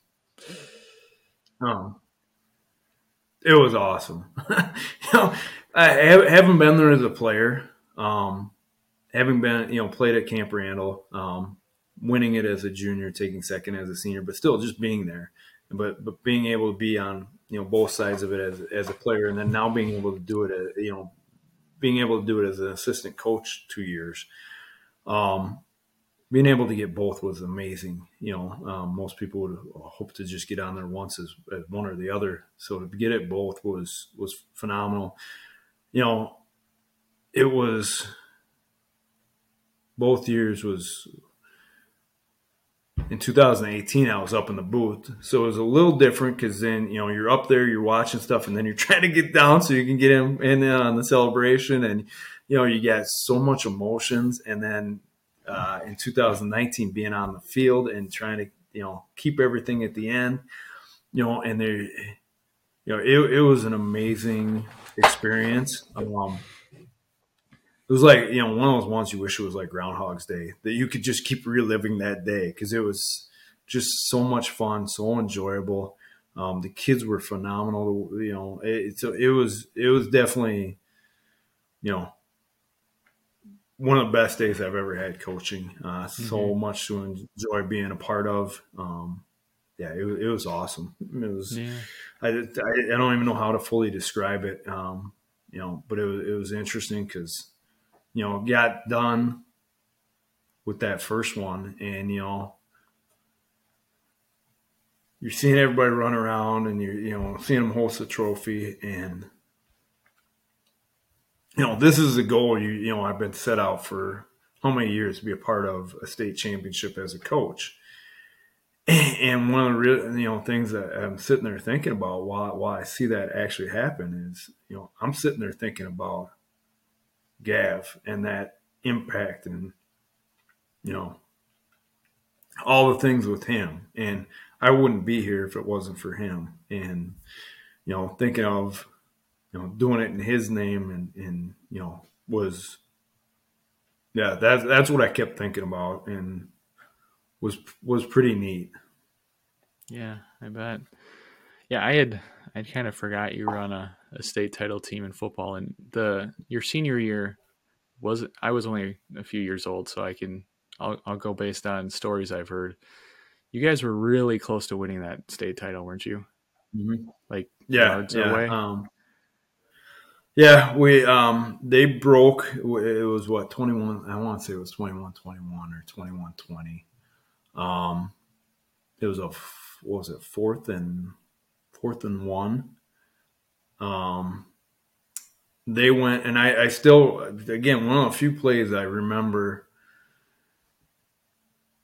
oh it was awesome *laughs* you know i haven't been there as a player um, having been, you know, played at Camp Randall, um, winning it as a junior, taking second as a senior, but still just being there. But but being able to be on you know both sides of it as as a player, and then now being able to do it, as, you know, being able to do it as an assistant coach two years. Um, being able to get both was amazing. You know, um, most people would hope to just get on there once as, as, one or the other. So to get it both was was phenomenal. You know, it was both years was in 2018 i was up in the booth so it was a little different because then you know you're up there you're watching stuff and then you're *laughs* trying to get down so you can get in, in on the celebration and you know you get so much emotions and then uh, in 2019 being on the field and trying to you know keep everything at the end you know and there you know it, it was an amazing experience um, it was like you know one of those ones you wish it was like Groundhog's Day that you could just keep reliving that day because it was just so much fun, so enjoyable. Um, the kids were phenomenal. You know, it, so it was it was definitely, you know, one of the best days I've ever had coaching. Uh, mm-hmm. So much to enjoy being a part of. Um, yeah, it, it, was awesome. It was. Yeah. I, I, I don't even know how to fully describe it. Um, you know, but it was it was interesting because, you know, got done with that first one, and you know, you're seeing everybody run around, and you're you know seeing them host a trophy, and you know this is a goal you you know I've been set out for how many years to be a part of a state championship as a coach. And one of the real, you know things that I'm sitting there thinking about while why I see that actually happen is you know I'm sitting there thinking about Gav and that impact and you know, all the things with him. And I wouldn't be here if it wasn't for him. And, you know, thinking of, you know, doing it in his name and, and you know, was, yeah, that's, that's what I kept thinking about and was, was pretty neat.
Yeah, I bet. Yeah, I had, I kind of forgot you were on a, a state title team in football and the, your senior year was, I was only a few years old, so I can I'll, I'll go based on stories I've heard. You guys were really close to winning that state title, weren't you?
Mm-hmm.
Like
yeah, yards yeah. away. Um, yeah, we um they broke. It was what twenty one. I want to say it was 21-21 or 21-20. Um, it was a what was it fourth and fourth and one. Um, they went and I, I still again one of the few plays I remember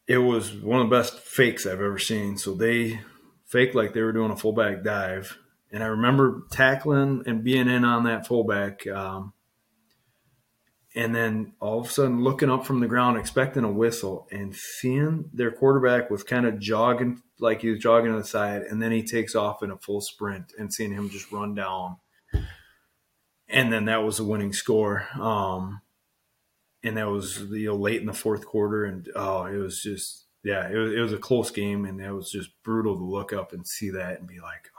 it was one of the best fakes I've ever seen. So they faked like they were doing a fullback dive. And I remember tackling and being in on that fullback. Um, and then all of a sudden looking up from the ground, expecting a whistle, and seeing their quarterback was kind of jogging like he was jogging to the side. And then he takes off in a full sprint and seeing him just run down. And then that was the winning score. Um, and that was you know late in the fourth quarter, and oh, it was just yeah, it was, it was a close game, and it was just brutal to look up and see that and be like,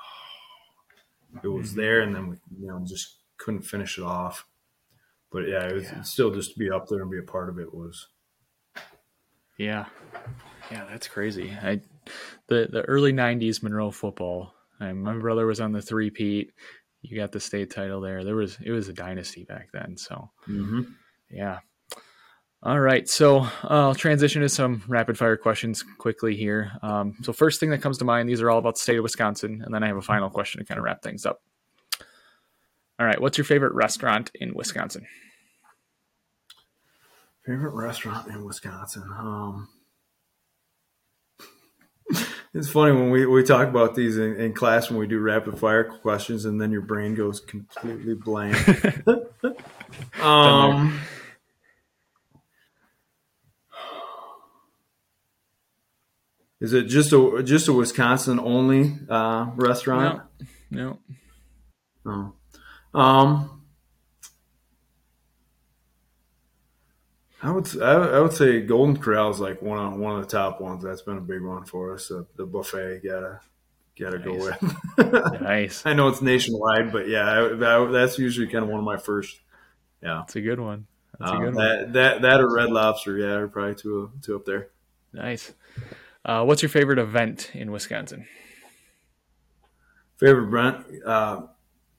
it was mm-hmm. there, and then we you know just couldn't finish it off. But yeah, it was yeah. still just to be up there and be a part of it was.
Yeah, yeah, that's crazy. I the the early '90s Monroe football. I, my brother was on the three peat. You got the state title there. There was it was a dynasty back then. So
mm-hmm.
yeah, all right, so uh, I'll transition to some rapid fire questions quickly here. Um, so, first thing that comes to mind, these are all about the state of Wisconsin, and then I have a final question to kind of wrap things up. All right, what's your favorite restaurant in Wisconsin?
Favorite restaurant in Wisconsin? Um, *laughs* it's funny when we, we talk about these in, in, class when we do rapid fire questions, and then your brain goes completely blank. *laughs* *laughs* um, Is it just a just a Wisconsin only uh, restaurant?
No.
no. Oh. Um, I would I, would say Golden Corral is like one of one of the top ones. That's been a big one for us. Uh, the buffet gotta gotta nice. go
with. *laughs* nice.
I know it's nationwide, but yeah, I, I, that's usually kind of one of my first. Yeah,
it's a good one. That's um,
a good that, one. That that or Red Lobster, yeah, are probably two two up there.
Nice. Uh, what's your favorite event in Wisconsin?
Favorite event, uh,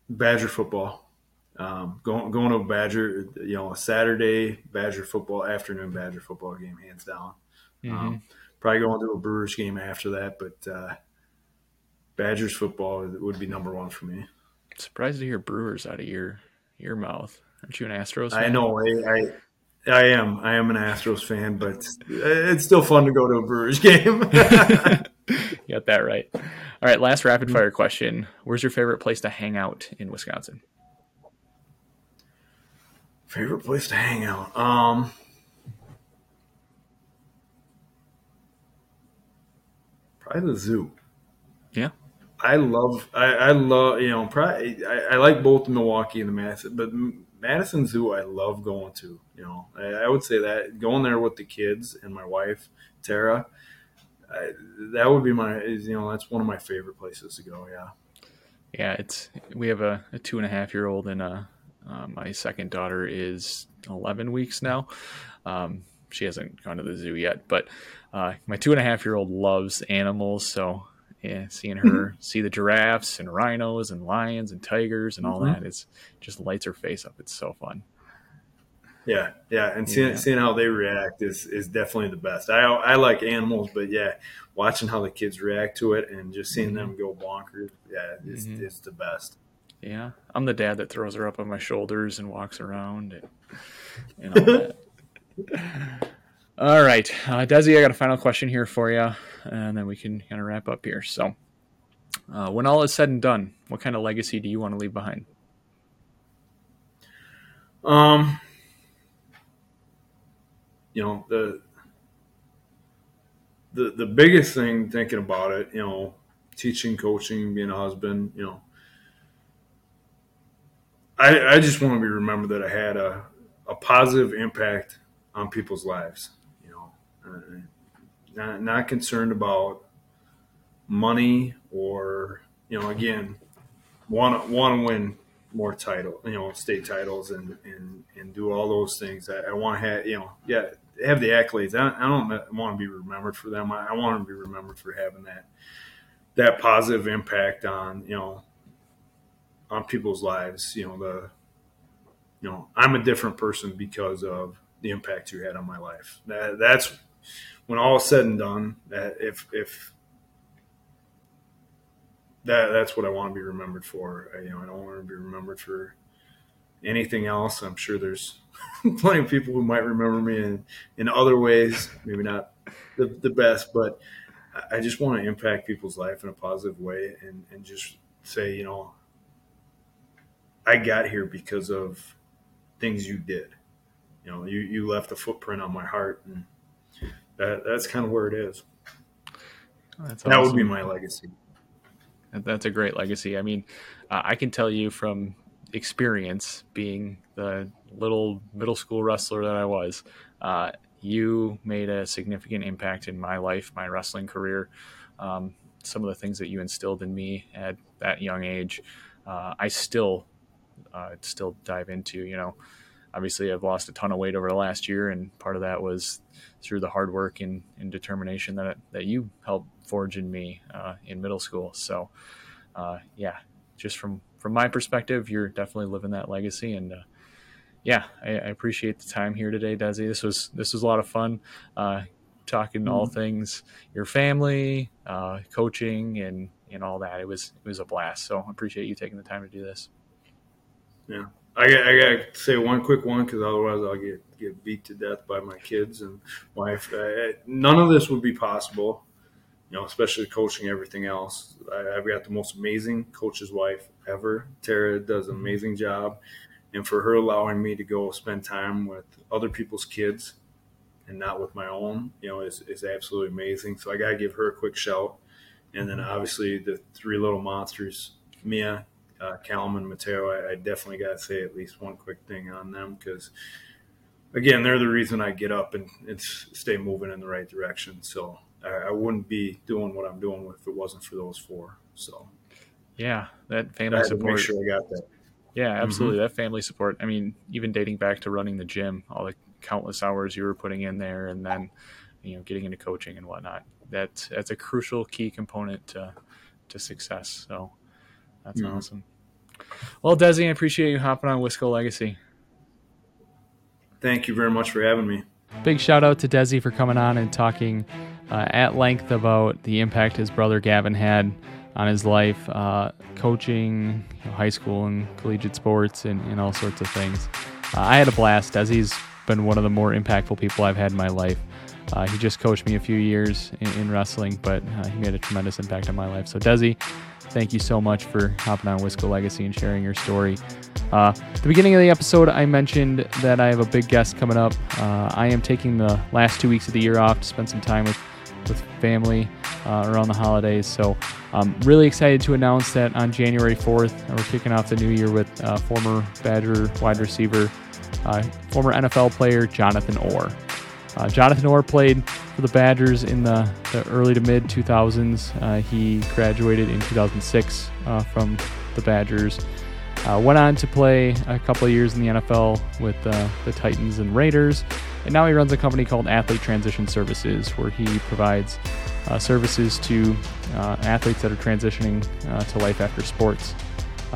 Badger football. Um, going going to a Badger, you know, a Saturday Badger football afternoon Badger football game, hands down. Mm-hmm. Um, probably going to a Brewers game after that, but uh, Badgers football would be number one for me.
Surprised to hear Brewers out of your your mouth. Aren't you an Astros? Fan?
I know. I, I I am. I am an Astros fan, but it's still fun to go to a Brewers *laughs* game. you
got that right. All right, last rapid fire question. Where's your favorite place to hang out in Wisconsin?
Favorite place to hang out? Um Probably the zoo.
Yeah.
I love I, I love you know probably I, I like both the Milwaukee and the Madison, but Madison Zoo, I love going to. You know, I, I, would say that going there with the kids and my wife Tara, I, that would be my you know that's one of my favorite places to go. Yeah.
Yeah, it's we have a, a two and a half year old and a, uh, my second daughter is 11 weeks now. Um, she hasn't gone to the zoo yet, but uh, my two and a half year old loves animals. So yeah, *laughs* seeing her see the giraffes and rhinos and lions and tigers and all mm-hmm. that is just lights her face up. It's so fun.
Yeah, yeah, and seeing, yeah. seeing how they react is is definitely the best. I I like animals, but yeah, watching how the kids react to it and just seeing them mm-hmm. go bonkers, yeah, is mm-hmm. is the best.
Yeah, I'm the dad that throws her up on my shoulders and walks around and, and all that. *laughs* all right, uh, Desi, I got a final question here for you, and then we can kind of wrap up here. So, uh, when all is said and done, what kind of legacy do you want to leave behind?
Um you know the the the biggest thing thinking about it, you know, teaching, coaching, being a husband, you know, I I just want to be remembered that I had a a positive impact on people's lives. Uh, not not concerned about money or you know again want to want to win more title, you know, state titles and and and do all those things. I, I want to have, you know, yeah, have the accolades. I, I don't want to be remembered for them. I, I want to be remembered for having that that positive impact on you know on people's lives. You know the you know I'm a different person because of the impact you had on my life. That, that's when all is said and done. If if that that's what I want to be remembered for. I, you know, I don't want to be remembered for anything else. I'm sure there's *laughs* plenty of people who might remember me in, in other ways, maybe not the, the best, but I just want to impact people's life in a positive way and, and just say, you know, I got here because of things you did. You know, you, you left a footprint on my heart and that, that's kind of where it is. That's awesome. That would be my legacy.
That's a great legacy. I mean, uh, I can tell you from experience being the little middle school wrestler that I was, uh, you made a significant impact in my life, my wrestling career. Um, some of the things that you instilled in me at that young age, uh, I still uh, still dive into. You know, obviously I've lost a ton of weight over the last year, and part of that was through the hard work and, and determination that that you helped forge in me uh, in middle school. So, uh, yeah, just from from my perspective, you're definitely living that legacy. And uh, yeah, I, I, appreciate the time here today, Desi. This was this was a lot of fun. Uh, talking mm-hmm. all things your family, uh, coaching, and and all that. It was it was a blast. So I appreciate you taking the time to do this.
Yeah, I got, I got to say one quick one because otherwise I'll get get beat to death by my kids and wife. I, none of this would be possible you know, especially coaching everything else. I, have got the most amazing coach's wife ever. Tara does an amazing job. And for her allowing me to go spend time with other people's kids and not with my own, you know, is, is absolutely amazing. So I got to give her a quick shout. And then obviously the three little monsters, Mia, uh, Callum, and Mateo, I, I definitely got to say at least one quick thing on them because, again, they're the reason I get up and, and stay moving in the right direction. So I, wouldn't be doing what I'm doing if it wasn't for those four. So,
yeah, that family support.
make sure I got that.
Yeah, mm-hmm. absolutely. Mm-hmm. That family support. I mean, even dating back to running the gym, all the countless hours you were putting in there, and then you know getting into coaching and whatnot. That that's a crucial key component to to success. So that's mm-hmm. awesome. Well, Desi, I appreciate you hopping on Wisco Legacy.
Thank you very much for having me.
Big shout out to Desi for coming on and talking uh, at length about the impact his brother Gavin had on his life, uh, coaching, you know, high school and collegiate sports, and, and all sorts of things. Uh, I had a blast. Desi's been one of the more impactful people I've had in my life. Uh, he just coached me a few years in, in wrestling, but uh, he made a tremendous impact on my life. So, Desi, thank you so much for hopping on Wisco Legacy and sharing your story. Uh, at the beginning of the episode, I mentioned that I have a big guest coming up. Uh, I am taking the last two weeks of the year off to spend some time with, with family uh, around the holidays. So I'm really excited to announce that on January 4th, we're kicking off the new year with uh, former Badger wide receiver, uh, former NFL player Jonathan Orr. Uh, Jonathan Orr played for the Badgers in the, the early to mid 2000s. Uh, he graduated in 2006 uh, from the Badgers. Uh, went on to play a couple of years in the NFL with uh, the Titans and Raiders, and now he runs a company called Athlete Transition Services, where he provides uh, services to athletes that are transitioning to life after sports.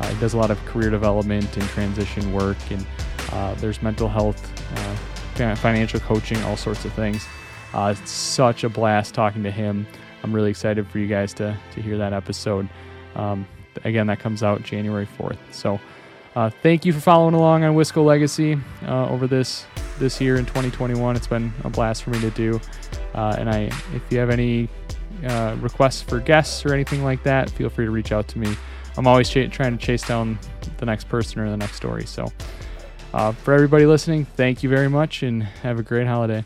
He does a lot of career development and transition work, and there's mental health, financial coaching, all sorts of things. it's such a blast talking to him. I'm really excited for you guys to, to hear that episode. Um, again, that comes out January 4th. So uh, thank you for following along on Wisco Legacy uh, over this this year in 2021. It's been a blast for me to do. Uh, and I, if you have any uh, requests for guests or anything like that, feel free to reach out to me. I'm always ch- trying to chase down the next person or the next story. So uh, for everybody listening, thank you very much and have a great holiday.